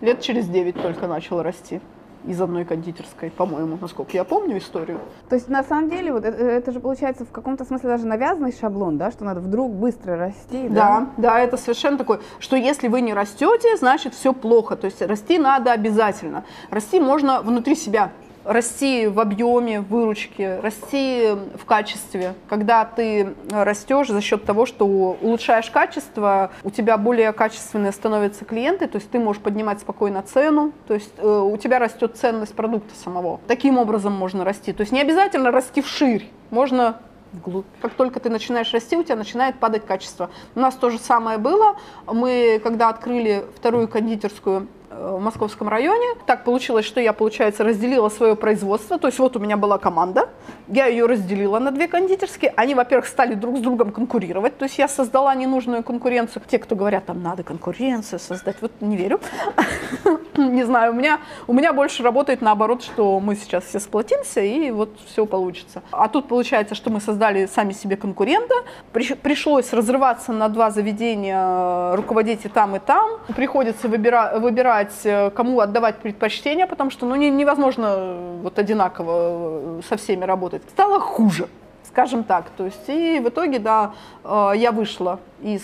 лет через 9 только начал расти из одной кондитерской, по-моему, насколько я помню историю. То есть на самом деле вот это, это же получается в каком-то смысле даже навязанный шаблон, да, что надо вдруг быстро расти. Да, да, да это совершенно такой, что если вы не растете, значит все плохо. То есть расти надо обязательно. Расти можно внутри себя расти в объеме выручки, расти в качестве. Когда ты растешь за счет того, что улучшаешь качество, у тебя более качественные становятся клиенты, то есть ты можешь поднимать спокойно цену, то есть э, у тебя растет ценность продукта самого. Таким образом можно расти. То есть не обязательно расти вширь, можно вглубь. Как только ты начинаешь расти, у тебя начинает падать качество. У нас то же самое было. Мы, когда открыли вторую кондитерскую в московском районе. Так получилось, что я, получается, разделила свое производство. То есть вот у меня была команда, я ее разделила на две кондитерские. Они, во-первых, стали друг с другом конкурировать. То есть я создала ненужную конкуренцию. Те, кто говорят, там надо конкуренцию создать, вот не верю. *laughs* Не знаю, у меня, у меня больше работает наоборот, что мы сейчас все сплотимся и вот все получится. А тут получается, что мы создали сами себе конкурента. Пришлось разрываться на два заведения, руководить и там, и там. Приходится выбира- выбирать выбирать, э, кому отдавать предпочтение, потому что ну, не, невозможно э, вот одинаково э, со всеми работать. Стало хуже скажем так. То есть и в итоге, да, я вышла из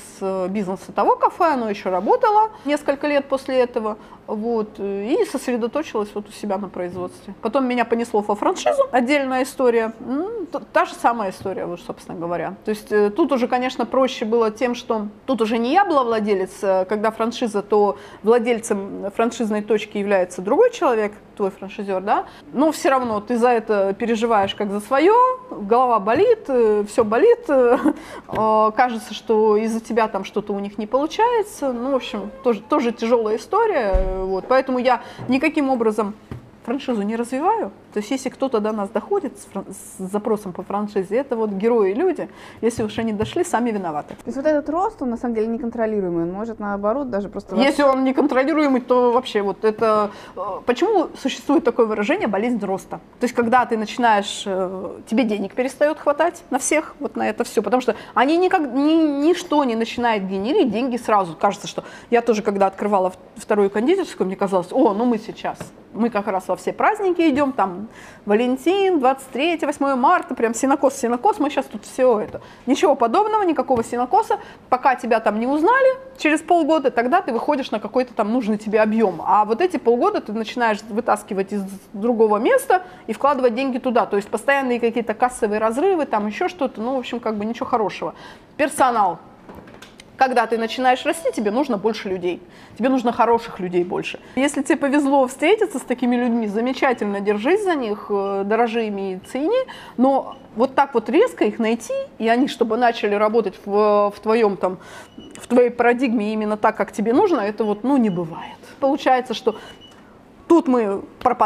бизнеса того кафе, оно еще работало несколько лет после этого, вот, и сосредоточилась вот у себя на производстве. Потом меня понесло во франшизу, отдельная история, та же самая история, вот, собственно говоря. То есть тут уже, конечно, проще было тем, что тут уже не я была владелец, когда франшиза, то владельцем франшизной точки является другой человек, твой франшизер, да, но все равно ты за это переживаешь как за свое, голова болит, э, все болит, э, э, *laughs* кажется, что из-за тебя там что-то у них не получается, ну, в общем, тоже, тоже тяжелая история, вот, поэтому я никаким образом франшизу не развиваю. То есть если кто-то до нас доходит с, фран- с запросом по франшизе, это вот герои люди. Если уж они дошли, сами виноваты. То есть вот этот рост, он на самом деле неконтролируемый. Он может наоборот даже просто... Если он неконтролируемый, то вообще вот это... Э, почему существует такое выражение «болезнь роста»? То есть когда ты начинаешь... Э, тебе денег перестает хватать на всех, вот на это все. Потому что они никак... Ни, ничто не начинает генерить деньги сразу. Кажется, что... Я тоже, когда открывала вторую кондитерскую, мне казалось, о, ну мы сейчас мы как раз во все праздники идем, там Валентин, 23, 8 марта, прям синокос, синокос, мы сейчас тут все это. Ничего подобного, никакого синокоса, пока тебя там не узнали, через полгода, тогда ты выходишь на какой-то там нужный тебе объем. А вот эти полгода ты начинаешь вытаскивать из другого места и вкладывать деньги туда. То есть постоянные какие-то кассовые разрывы, там еще что-то, ну, в общем, как бы ничего хорошего. Персонал, когда ты начинаешь расти, тебе нужно больше людей. Тебе нужно хороших людей больше. Если тебе повезло встретиться с такими людьми, замечательно, держись за них, э, дорожи ими и цени, но вот так вот резко их найти, и они, чтобы начали работать в, в твоем там, в твоей парадигме именно так, как тебе нужно, это вот, ну, не бывает. Получается, что Тут мы э,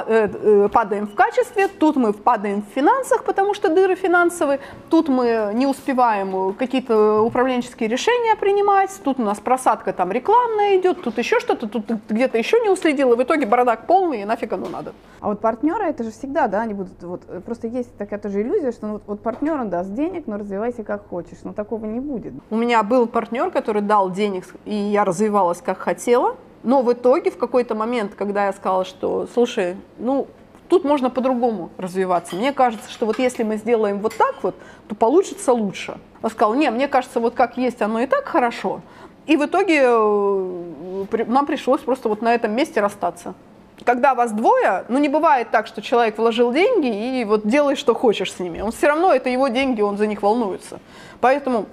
э, падаем в качестве, тут мы падаем в финансах, потому что дыры финансовые, тут мы не успеваем какие-то управленческие решения принимать, тут у нас просадка там рекламная идет, тут еще что-то, тут где-то еще не уследил, и в итоге бардак полный, и нафиг оно надо. А вот партнеры, это же всегда, да, они будут, вот, просто есть такая тоже иллюзия, что ну, вот, вот партнер, он даст денег, но развивайся как хочешь, но такого не будет. У меня был партнер, который дал денег, и я развивалась как хотела, но в итоге в какой-то момент, когда я сказала, что, слушай, ну, тут можно по-другому развиваться. Мне кажется, что вот если мы сделаем вот так вот, то получится лучше. Он сказал, не, мне кажется, вот как есть, оно и так хорошо. И в итоге э, нам пришлось просто вот на этом месте расстаться. Когда вас двое, ну не бывает так, что человек вложил деньги и вот делай, что хочешь с ними. Он все равно, это его деньги, он за них волнуется. Поэтому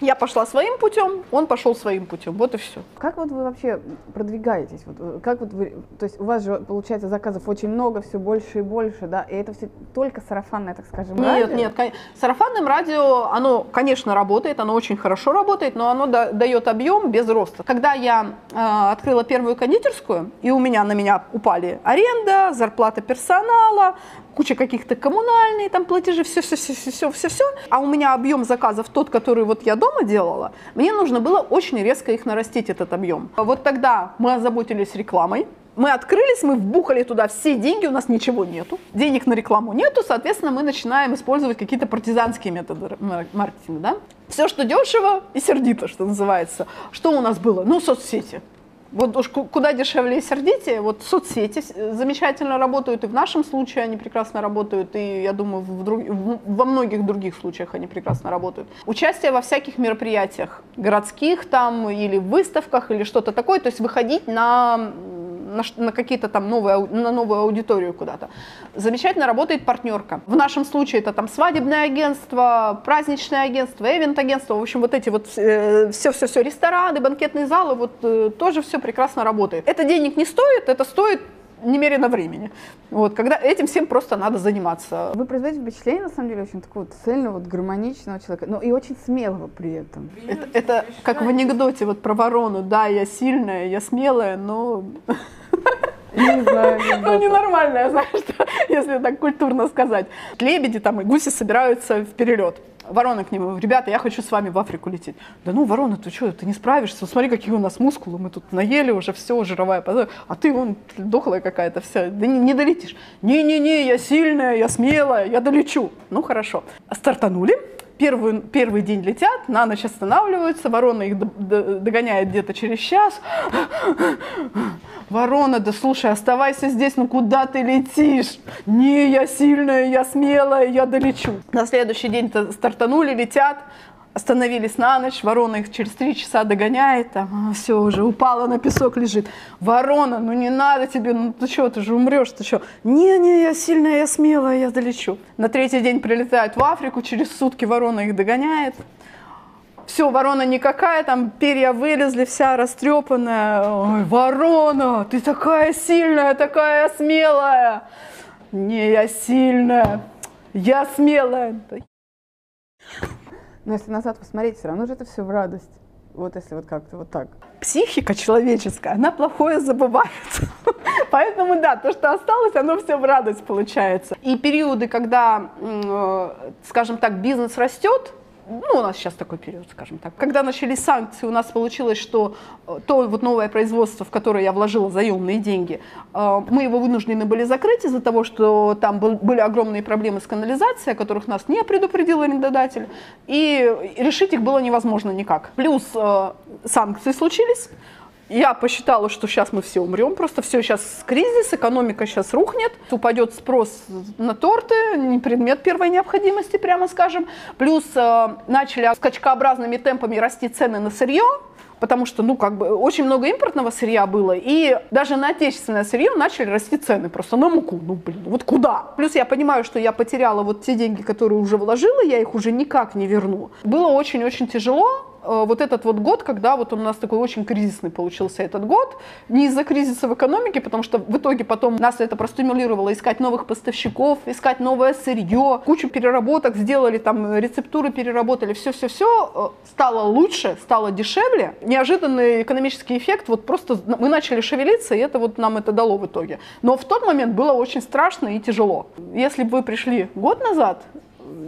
Я пошла своим путем, он пошел своим путем. Вот и все. Как вот вы вообще продвигаетесь? Вот, э, как вот вы, то есть у вас же получается заказов очень много, все больше и больше, да? И это все только сарафанное, так скажем, нет, радио? Нет, нет. Сарафанным радио, оно, конечно, работает, оно очень хорошо работает, но оно да, дает объем без роста. Когда я э, открыла первую кондитерскую, и у меня на меня упали аренда, зарплата персонала, куча каких-то коммунальные там платежи, все, все, все, все, все, все, все. А у меня объем заказов тот, который вот я дома делала, мне нужно было очень резко их нарастить, этот объем. Вот тогда мы озаботились рекламой, мы открылись, мы вбухали туда все деньги, у нас ничего нету, денег на рекламу нету, соответственно, мы начинаем использовать какие-то партизанские методы маркетинга, да? Все, что дешево и сердито, что называется. Что у нас было? Ну, соцсети. Вот уж куда дешевле и сердитее, вот соцсети замечательно работают, и в нашем случае они прекрасно работают, и я думаю, в друг, во многих других случаях они прекрасно работают. Участие во всяких мероприятиях, городских там, или выставках, или что-то такое, то есть выходить на на, на какие-то там новые, на новую аудиторию куда-то. Замечательно работает партнерка. В нашем случае это там свадебное агентство, праздничное агентство, эвент-агентство, в общем, вот эти вот все-все-все, э, рестораны, банкетные залы, вот э, тоже все прекрасно работает. Это денег не стоит, это стоит немерено времени. Вот, когда этим всем просто надо заниматься. Вы производите впечатление, на самом деле, очень такого цельного, вот, гармоничного человека, но и очень смелого при этом. Это, это как в анекдоте вот про ворону. Да, я сильная, я смелая, но не знаю. *laughs* Ну, ненормальная, знаешь, *laughs* если так культурно сказать. Лебеди там и гуси собираются в перелет. Ворона к нему, ребята, я хочу с вами в Африку лететь. Да ну, ворона, ты что, ты не справишься? Смотри, какие у нас мускулы, мы тут наели уже, все, жировая, а ты вон дохлая какая-то вся, да не, не долетишь. Не-не-не, я сильная, я смелая, я долечу. Ну, хорошо. Стартанули, первый, первый день летят, на ночь останавливаются, ворона их догоняет где-то через час. Ворона, да слушай, оставайся здесь, ну куда ты летишь? Не, я сильная, я смелая, я долечу. На следующий день стартанули, летят, остановились на ночь, ворона их через три часа догоняет, там, все, уже упала на песок, лежит. Ворона, ну не надо тебе, ну ты что, ты же умрешь, ты что? Не-не, я сильная, я смелая, я долечу. На третий день прилетают в Африку, через сутки ворона их догоняет. Все, ворона никакая, там перья вылезли, вся растрепанная. Ой, ворона, ты такая сильная, такая смелая. Не, я сильная, я смелая. Но если назад посмотреть, все равно же это все в радость. Вот если вот как-то вот так. Психика человеческая, она плохое забывает. *laughs* Поэтому да, то, что осталось, оно все в радость получается. И периоды, когда, э, скажем так, бизнес растет, ну, у нас сейчас такой период, скажем так. Когда начались санкции, у нас получилось, что э, то вот новое производство, в которое я вложила заемные деньги, э, мы его вынуждены были закрыть из-за того, что там были огромные проблемы с канализацией, о которых нас не предупредил арендодатель, и решить их было невозможно никак. Плюс э, санкции случились, я посчитала, что сейчас мы все умрем, просто все сейчас кризис, экономика сейчас рухнет, упадет спрос на торты, не предмет первой необходимости, прямо скажем. Плюс э, начали скачкообразными темпами расти цены на сырье, потому что, ну, как бы, очень много импортного сырья было, и даже на отечественное сырье начали расти цены, просто на муку, ну, блин, вот куда? Плюс я понимаю, что я потеряла вот те деньги, которые уже вложила, я их уже никак не верну. Было очень-очень тяжело, вот этот вот год, когда вот у нас такой очень кризисный получился этот год, не из-за кризиса в экономике, потому что в итоге потом нас это простимулировало искать новых поставщиков, искать новое сырье, кучу переработок сделали, там рецептуры переработали, все-все-все э, стало лучше, стало дешевле. Неожиданный экономический эффект, вот просто мы начали шевелиться, и это вот нам это дало в итоге. Но в тот момент было очень страшно и тяжело. Если бы вы пришли год назад,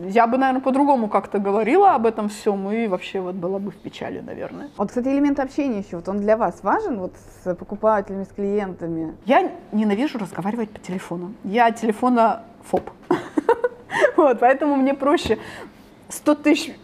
я бы, наверное, по-другому как-то говорила об этом всем и вообще вот была бы в печали, наверное. Вот, кстати, элемент общения еще, вот он для вас важен, вот с покупателями, с клиентами? Я ненавижу разговаривать по телефону. Я телефона фоб. *laughs* Вот, поэтому мне проще 100 тысяч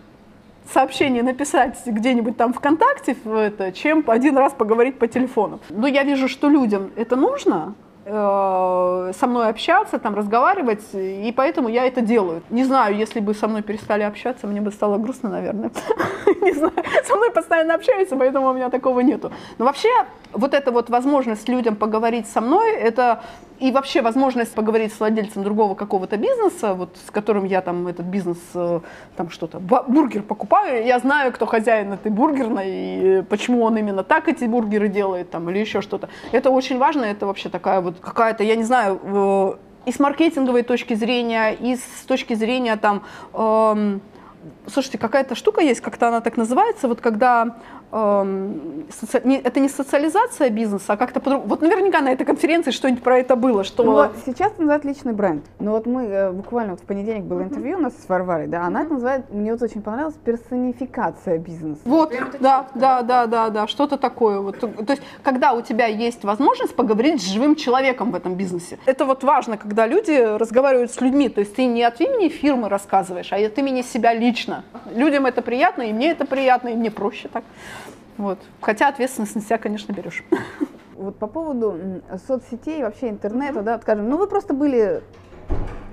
сообщение написать где-нибудь там ВКонтакте, в это, чем один раз поговорить по телефону. Но я вижу, что людям это нужно, со мной общаться, там разговаривать, и поэтому я это делаю. Не знаю, если бы со мной перестали общаться, мне бы стало грустно, наверное. *laughs* Не знаю, со мной постоянно общаются, поэтому у меня такого нету. Но вообще вот эта вот возможность людям поговорить со мной, это и вообще возможность поговорить с владельцем другого какого-то бизнеса, вот с которым я там этот бизнес, э, там что-то, бургер покупаю, я знаю, кто хозяин этой бургерной, и почему он именно так эти бургеры делает, там, или еще что-то. Это очень важно, это вообще такая вот какая-то, я не знаю, и с маркетинговой точки зрения, и с точки зрения там, эм, слушайте, какая-то штука есть, как-то она так называется, вот когда Эм, это не социализация бизнеса, а как-то по-другому. Вот наверняка на этой конференции что-нибудь про это было. Что... Ну, вот сейчас это называют личный бренд. Но вот мы э, буквально вот в понедельник было интервью у нас с Варварой, да, она это называет, мне вот очень понравилось, персонификация бизнеса. Вот, да, да, да, да, да, что-то такое. Вот. То есть, когда у тебя есть возможность поговорить с живым человеком в этом бизнесе. Это вот важно, когда люди разговаривают с людьми. То есть ты не от имени фирмы рассказываешь, а от имени себя лично. Людям это приятно, и мне это приятно, и мне проще так. Вот. Хотя ответственность на себя, конечно, берешь. *laughs* Вот по поводу соцсетей, вообще интернета, да, скажем, ну вы просто были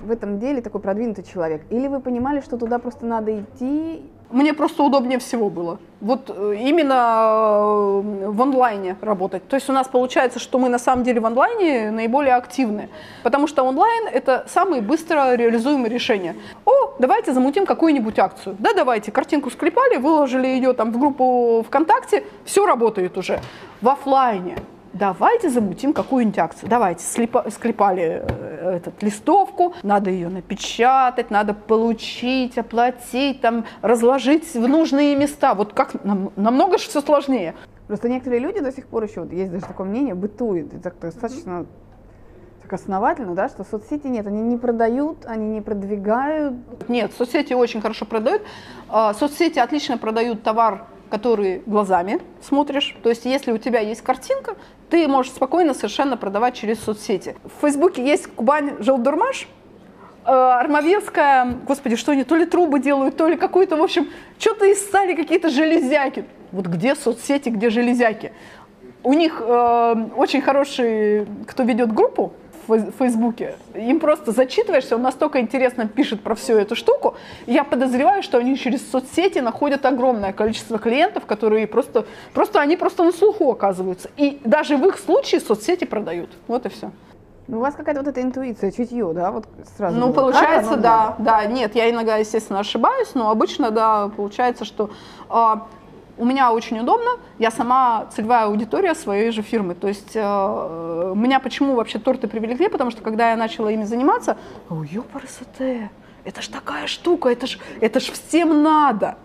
в этом деле такой продвинутый человек? Или вы понимали, что туда просто надо идти мне просто удобнее всего было. Вот э, именно э, в онлайне работать. То есть у нас получается, что мы на самом деле в онлайне наиболее активны. Потому что онлайн – это самые быстро реализуемые решения. О, давайте замутим какую-нибудь акцию. Да, давайте, картинку склепали, выложили ее там в группу ВКонтакте, все работает уже. В офлайне давайте замутим какую-нибудь акцию. Давайте, слепа, склепали э, этот, листовку, надо ее напечатать, надо получить, оплатить, там, разложить в нужные места. Вот как нам, намного же все сложнее. Просто некоторые люди до сих пор еще, вот есть даже такое мнение, бытует, и так достаточно так основательно, да, что соцсети нет, они не продают, они не продвигают. Нет, соцсети очень хорошо продают. А, соцсети отлично продают товар который глазами смотришь. То есть, если у тебя есть картинка, ты можешь спокойно совершенно продавать через соцсети. В Фейсбуке есть Кубань Желдурмаш, э, Армавирская, господи, что они, то ли трубы делают, то ли какую-то, в общем, что-то из стали какие-то железяки. Вот где соцсети, где железяки? У них э, очень хороший, кто ведет группу, в Фейсбуке. Им просто зачитываешься, он настолько интересно пишет про всю эту штуку. Я подозреваю, что они через соцсети находят огромное количество клиентов, которые просто, просто они просто на слуху оказываются. И даже в их случае соцсети продают. Вот и все. Ну, у вас какая-то вот эта интуиция, чутье, да, вот сразу. Ну, получается, да, да. Нет, я иногда, естественно, ошибаюсь, но обычно, да, получается, что а, у меня очень удобно, я сама целевая аудитория своей же фирмы. То есть э, меня почему вообще торты привлекли, потому что когда я начала ими заниматься, ой, ёпарасоте, это ж такая штука, это ж, это ж всем надо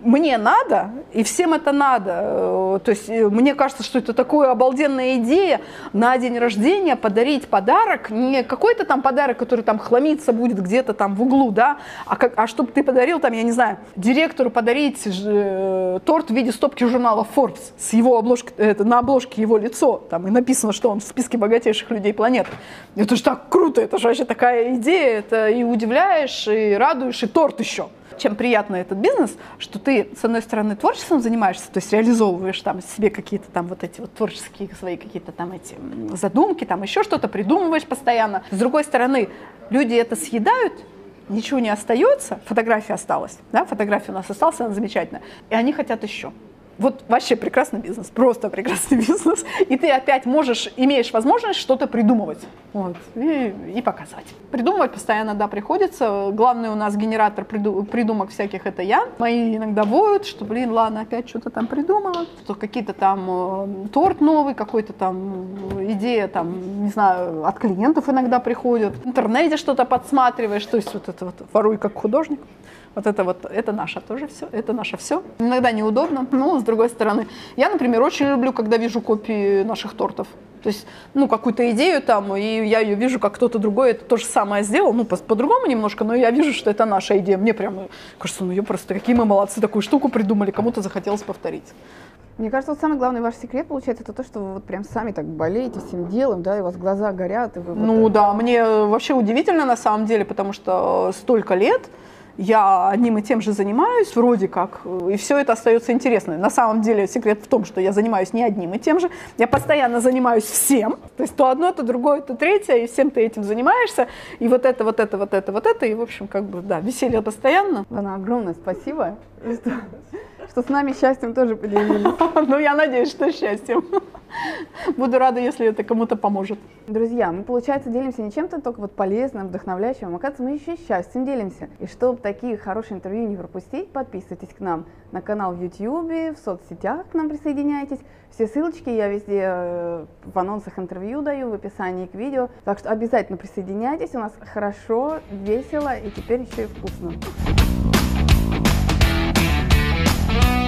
мне надо, и всем это надо. Э, то есть э, мне кажется, что это такая обалденная идея на день рождения подарить подарок, не какой-то там подарок, который там хламиться будет где-то там в углу, да, а, как, а чтобы ты подарил там, я не знаю, директору подарить э, торт в виде стопки журнала Forbes с его обложкой, это, на обложке его лицо, там и написано, что он в списке богатейших людей планеты. Это же так круто, это же вообще такая идея, это и удивляешь, и радуешь, и торт еще чем приятно этот бизнес, что ты, с одной стороны, творчеством занимаешься, то есть реализовываешь там себе какие-то там вот эти вот творческие свои какие-то там эти задумки, там еще что-то придумываешь постоянно. С другой стороны, люди это съедают, ничего не остается, фотография осталась, да, фотография у нас осталась, она замечательная, и они хотят еще. Вот вообще прекрасный бизнес, просто прекрасный *laughs* бизнес. И ты опять можешь, имеешь возможность что-то придумывать вот, и, и показать. Придумывать постоянно, да, приходится. Главный у нас генератор приду, придумок всяких это я. Мои иногда воют, что, блин, ладно, опять что-то там придумала. Что какие-то там э, торт новый, какой-то там идея, там, не знаю, от клиентов иногда приходят. В интернете что-то подсматриваешь, то есть вот это вот воруй как художник. Вот это вот, это наше тоже все, это наше все. Иногда неудобно, но с другой стороны. Я, например, очень люблю, когда вижу копии наших тортов. То есть, ну, какую-то идею там, и я ее вижу, как кто-то другой это то же самое сделал, ну, по- по-другому немножко, но я вижу, что это наша идея. Мне прямо кажется, ну, ее просто, какие мы молодцы, такую штуку придумали, кому-то захотелось повторить. Мне кажется, вот самый главный ваш секрет получается это то, что вы вот прям сами так болеете всем делом, да, и у вас глаза горят. И вы ну вот да, мне вообще удивительно на самом деле, потому что столько лет, я одним и тем же занимаюсь, вроде как, и все это остается интересным. На самом деле секрет в том, что я занимаюсь не одним и тем же, я постоянно занимаюсь всем, то есть то одно, то другое, то третье, и всем ты этим занимаешься, и вот это, вот это, вот это, вот это, и в общем, как бы, да, веселье постоянно. Лана, огромное спасибо, что, с нами счастьем тоже поделились. *laughs* Ну, я надеюсь, что счастьем. *laughs* Буду рада, если это кому-то поможет. Друзья, мы, получается, делимся не чем-то только вот полезным, вдохновляющим, а, оказывается, мы еще и счастьем делимся. И чтобы такие хорошие интервью не пропустить, подписывайтесь к нам на канал в YouTube, в соцсетях к нам присоединяйтесь. Все ссылочки я везде э, в анонсах интервью даю, в описании к видео. Так что обязательно присоединяйтесь, у нас хорошо, весело и теперь еще и вкусно. Bye.